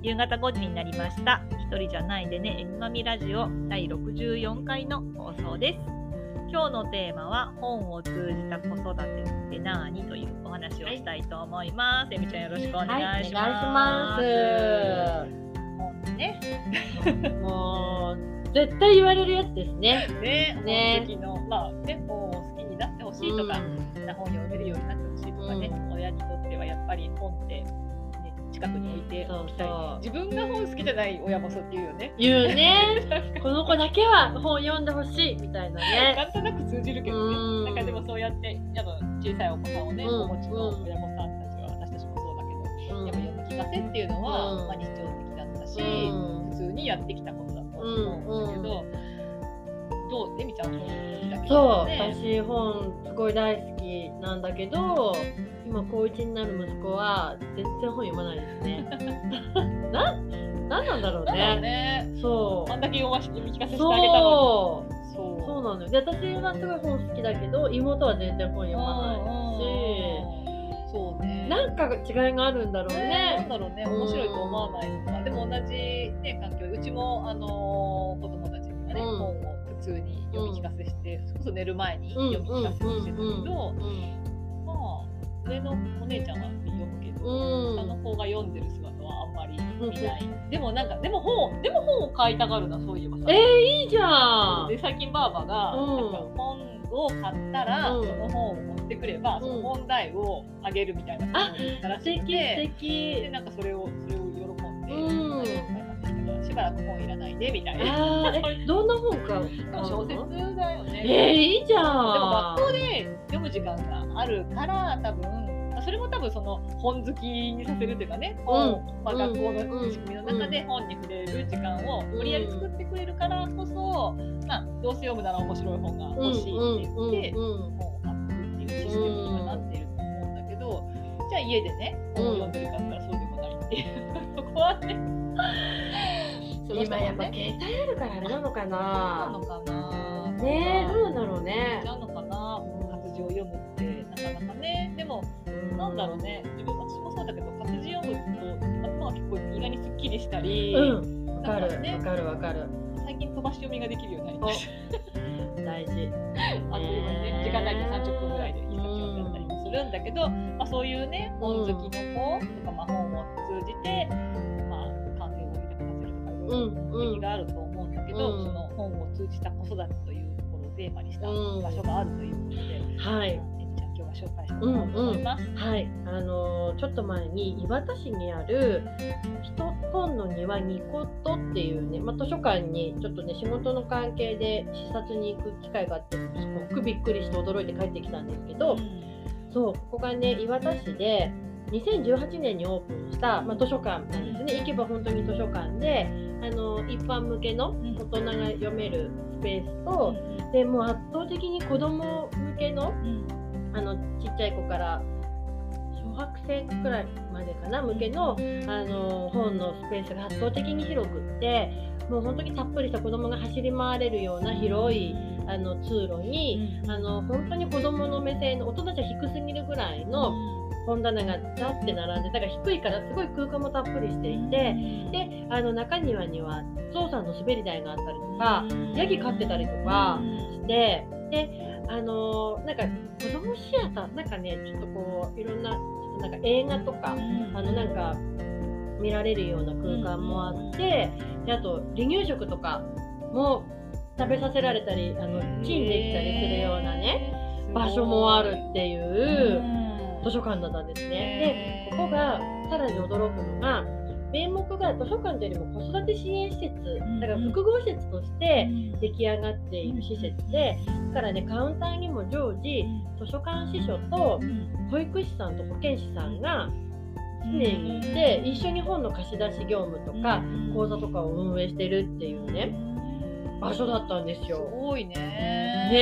夕方5時になりました。一人じゃないでね、えみまみラジオ第64回の放送です。今日のテーマは、本を通じた子育てって何というお話をしたいと思います。えみちゃんよろしくお願いします。本ね。す。もう、絶対言われるやつですね。ね、ね本の、まあ、ね、本を好きになってほしいとか、本読めるようになってほしいとかね、親にとってはやっぱり本って、ね、近くに置いておきたい、そうそう自分が本好きじゃない親もそうって言うよね。言うね。この子だけは本読んでほしいみたいなね。なんとなく通じるけどね、うん。なんかでもそうやってやっぱ小さいお子さんをね、うんお持ちの親御さんたちは私たちもそうだけど、うん。やっぱ読み聞かせっていうのは、うんまあ、日常的だったし、うん。普通にやってきたことだと思うんだけど、どう？えみちゃん本好きそう。私本すごい大好きなんだけど、今高一になる息子は全然本読まないですね。な、なんなんだろうね。ね。そうあんだけ読まし読み聞かせしてあげたのに。そう。そうなのよ。で、私はすごい本好きだけど、妹は全然本読まないし、そうね。なんか違いがあるんだろうね、なねん。だろうね、面白いと思わないのか。でも同じね、環境で、うちも、あのー子供たちにはね、うん本を普通に読み聞かせして、それこそ寝る前にうん読み聞かせをしてたけど、うんまあ、上のお姉ちゃんは読むけど、うん下の子が読んでる姿はあんまり見ない。でもなんか、でも本、でも本を買いたがるな、そういえばさ。えー、いいじゃん。で最近ばあばが、うんなんか本を買ったら、うんその本を持ってくれば、その本代をあげるみたいなことを言ったらしくてで。なんかそれをそれを喜んで、うんしばらく本いらないでみたいな。どんな本か。小説だよね。えー、いいじゃん。でも学校で読む時間があるから多分それも多分その本好きにさせるっていうかね、本まあ、うん学校の仕組みの中で本に触れる時間を無理やり作ってくれるからこそ、まあ、どうせ読むなら面白い本が欲しいって言って、うんうんうん本を買ってっていうシステムにはなっていると思うんだけど、じゃあ家でね本を読んでるかったらそうでもないっていう、そこはね今やっぱ携帯あるからあれなのかな。なのかな。ねえどうなんだろうね。なのかな。活字を読むってなかなかね。でもなんだろうね。自分私もそうだけど活字読むと頭が結構意外にすっきりしたり、うん。わかるわかるわかる。最近飛ばし読みができるようになりました。大事。あっとね時間内に30分ぐらいで一冊読んじゃったりもするんだけど、まあ、そういうね本好きの子とか、まあ、本を通じて、させるとかいろいろうん。目的があると思うんだけど、うんその本を通じた子育てというところをテーマにしたうん。場所があるということで、はい。えみちゃん今日は紹介してもらおうと思います。はい。あのーちょっと前に岩田市にある人本の庭ニコットっていうね、まあ、図書館にちょっとね仕事の関係で視察に行く機会があってすごくびっくりして驚いて帰ってきたんですけど、そうここがね岩田市で2018年にオープンした、まあ、図書館なんですね。行けば本当に図書館であの一般向けのん。大人が読めるスペースと、でもう圧倒的に子供向けのあのちっちゃい子から小学生くらいまでかな向けのあの本のスペースが圧倒的に広くってもう本当にたっぷりした子供が走り回れるような広いあの通路にあの本当に子供の目線の大人じゃ低すぎるぐらいの本棚がザって並んでだから低いからすごい空間もたっぷりしていてであの中庭にはゾウさんの滑り台があったりとかヤギ飼ってたりとかしてであのーなんか子供シアターなんかねちょっとこういろんなちょっとなんか映画とかあのなんか見られるような空間もあって、であと離乳食とかも食べさせられたりあのチンできたりするようなね場所もあるっていう図書館だったんですね。でここがさらに驚くのが名目が図書館というよりも子育て支援施設だから複合施設として出来上がっている施設でだからねカウンターにも常時図書館司書と保育士さんと保健師さんが常にいて一緒に本の貸し出し業務とか講座とかを運営してるっていうね場所だったんですすよ。ごいね。ね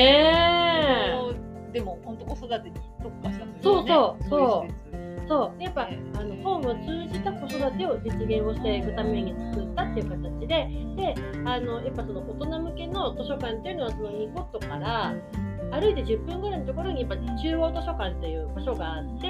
えでも本当子育てに特化したというねそうそうそう。そう。やっぱあの本を通じた子育てを実現をしていくために作ったっていう形でであのやっぱその大人向けの図書館っていうのはそのニコットから歩いて10分ぐらいのところにやっぱ中央図書館っていう場所があって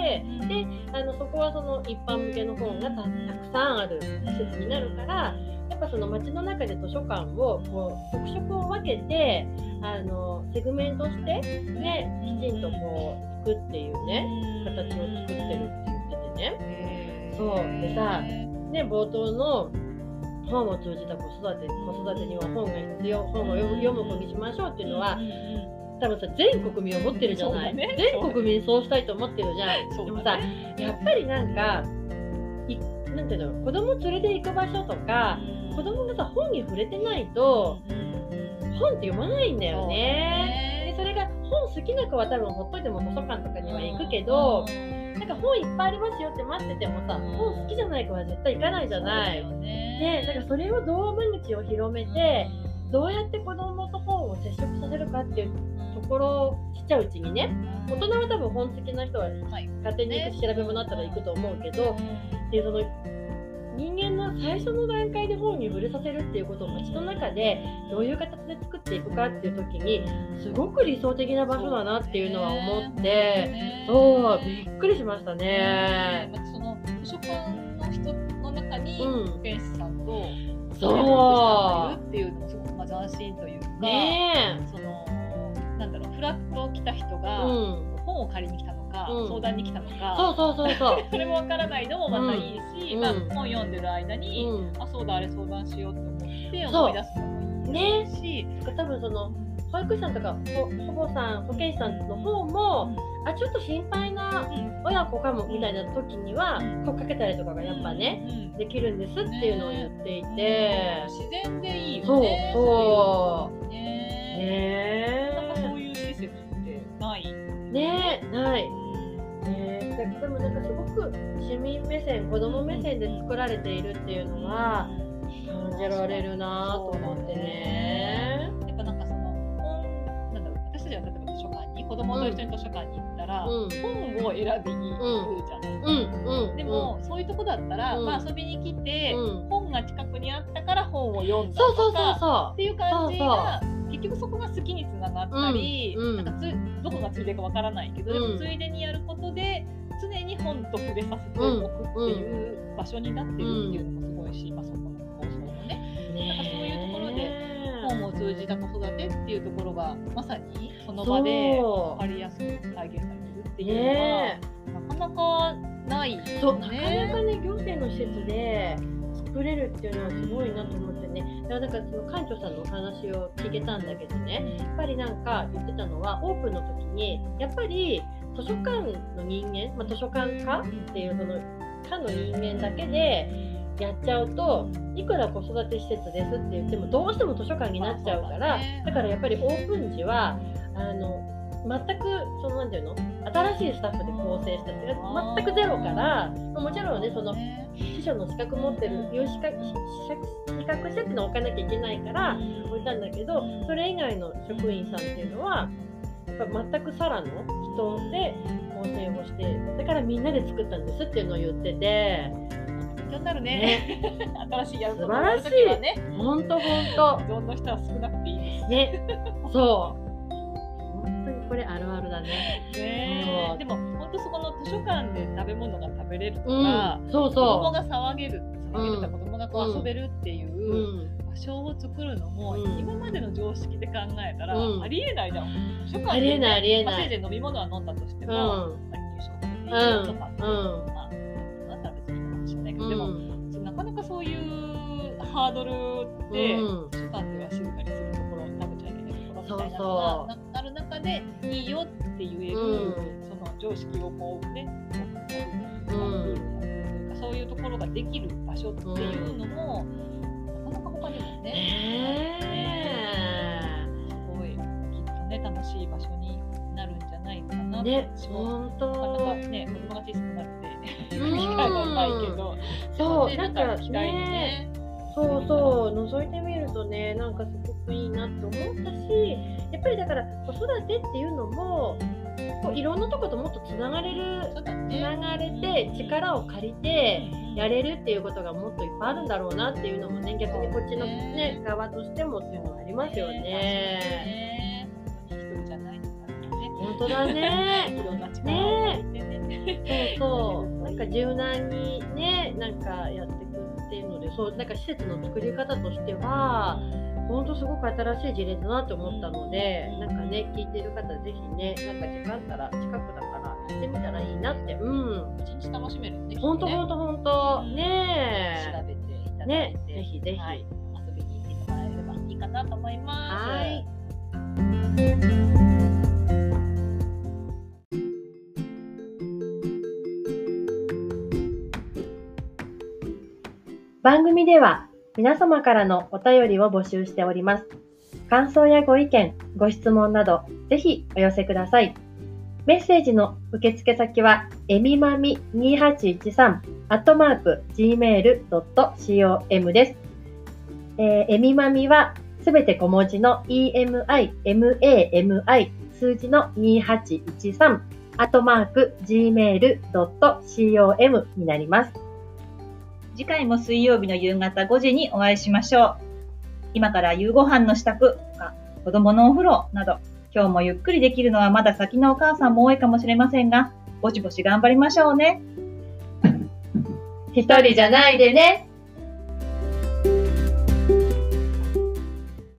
であのそこはその一般向けの本がたたくさんある施設になるからやっぱその街の中で図書館をこう特色を分けてあのセグメントしてねきちんとこう作っていうね形を作ってるって言っててね。そう。でさね冒頭の本を通じた子育て子育てには本が必要本を読む読む子にしましょうっていうのは多分さ全国民思ってるじゃない、ね。全国民そうしたいと思ってるじゃん、そうでもさやっぱりなんかいなんていうの子供連れて行く場所とか子供がさ本に触れてないと本って読まないんだよね。でそれが本好きな子は多分ほっといても図書館とかには行くけど、なんか本いっぱいありますよって待っててもさ、本好きじゃない子は絶対行かないじゃない。ね、だからそれをどう間口を広めて、どうやって子供と本を接触させるかっていうところをちっちゃいうちにね、大人は多分本好きな人ははい。勝手に行くし調べ物あったら行くと思うけど、でその人間の最初の段階で本に触れさせるっていうことを街の中でどういう形で作っていくかっていう時にすごく理想的な場所だなっていうのは思ってそうびっくりしましたね。その図書館の人の中にうん。保健師さんとそう。いるっていうのもすごくまあ斬新というか、ねそのなんだろうフラッと来た人え、がうん、本を借りに来たのか、うん。相談に来たのか、そうそうそうそう。それもわからないのもまたいいし、まあ、うん。うん本読んでる間に、うん。あそうだあれ相談しようと思ってそう思い出すのもいいし、多分その保育士さんとかほ保護さん保健師さんの方も、あちょっと心配な親子かもみたいな時には声かけたりとかがやっぱね、うん。できるんですっていうのを言っていて、自然でいいよそうね。そう。ういうのね。ねえない。ねえだでもなんかすごく市民目線子供目線で作られているっていうのは感じられるなと思ってね。やっぱなんかその本なんだろう私たちは例えば図書館に子供と一緒に図書館に行ったら、うん。本を選びに行くじゃない。うん。うん。でも、そういうとこだったら、うん。まあ遊びに来て、うん。本が近くにあったから本を読んだそうそうそうとかそっていう感じが結局そこが好きにつながったり、うんうん。なんかつどこがついでかわからないけど、でうん。もついでにやることで常に本と触れさせておくっていう場所になってるっていうのもすごいし、まあ、そこの構想もね。う。なんかそういうところでね本を通じた子育てっていうところがまさにその場でそ分かりやすく体現されてるってういうのは、ねなかなかないよね。なかなかね行政の施設で作れるっていうのはすごいなと思ってね。だからなんかその館長さんのお話を聞けたんだけどね。やっぱりなんか言ってたのはオープンの時にやっぱり図書館の人間、まあ、図書館科っていうその科の人間だけでやっちゃうといくら子育て施設ですって言ってもどうしても図書館になっちゃうから、だからやっぱりオープン時はあの全くそのなんていうの？新しいスタッフで構成したっていうか全くゼロからまあもちろんねその司書の資格持ってる有資格資格資格してっていうのを置かなきゃいけないから置いたんだけどそれ以外の職員さんっていうのはやっぱ全くさらの人で構成をしてだからみんなで作ったんですっていうのを言ってて。勉強になるね。新しいやること素晴らしい。やる時はね、ほんとほん既存の人は少なくていいです。とね。そうれあるあるだね。ねそうでも本当そこの図書館で食べ物が食べれるとうか、ん。そう子供そが騒げる騒げるとか子供がこう遊べるっていうううん。場所を作るのも、うん。今までの常識で考えたら、うん。ありえないじゃん。図書館ありえないありえまあ、ない。せいぜい飲み物は飲んだとしてうも、ん。まあ入手とかでいいうんとか、うん。まあ、だったら別にいいかもしれないけど、うん。でもそハードルって、うん。図書館では静かにするところ食べちゃいけないところみたいなのそうそう。が中でいいよって言える、うん。その常識をこうねうこううかそういうところができる場所っていうのも、なかなか他にもね、ね。すごいきっとね楽しい場所になるんじゃないかなえね本なか当なかね子供が小さくなってうん。機会はないけど、そうねなんか機会にね。そうそう覗いてみるとねなんかすごくいいなって思ったしやっぱりだから子育てっていうのもこういろんなとこともっとつながれるつねながれて力を借りてやれるっていうことがもっといっぱいあるんだろうなっていうのもね逆にこっちの、ね、側としてもっていうのはありますよね。ね。本当だねいろんな力を借りてね。そうそうなんか柔軟にねなんかやっていくっていうのでそうなんか施設の作り方としては本当すごく新しい事例だなって思ったので、なんかね聞いてる方ぜひねなんか時間あったら近くだから行ってみたらいいなって。うん。一日楽しめる。ね。本当本当本当。ね調べていただいねて、ぜひぜひ。はい。遊びに行ってもらえればいいかなと思います。はい。番組では皆様からのお便りを募集しております。感想やご意見、ご質問など、ぜひお寄せください。メッセージの受付先は、えみまみ2813、アットマーク、gmail.com です。えーえみまみはすべて小文字の emi, mami, 数字の2813、アットマーク、gmail.com になります。次回も水曜日の夕方5時にお会いしましょう。今から夕ご飯の支度とか、子供のお風呂など、今日もゆっくりできるのはまだ先のお母さんも多いかもしれませんが、ぼちぼち頑張りましょうね。一人じゃないでね。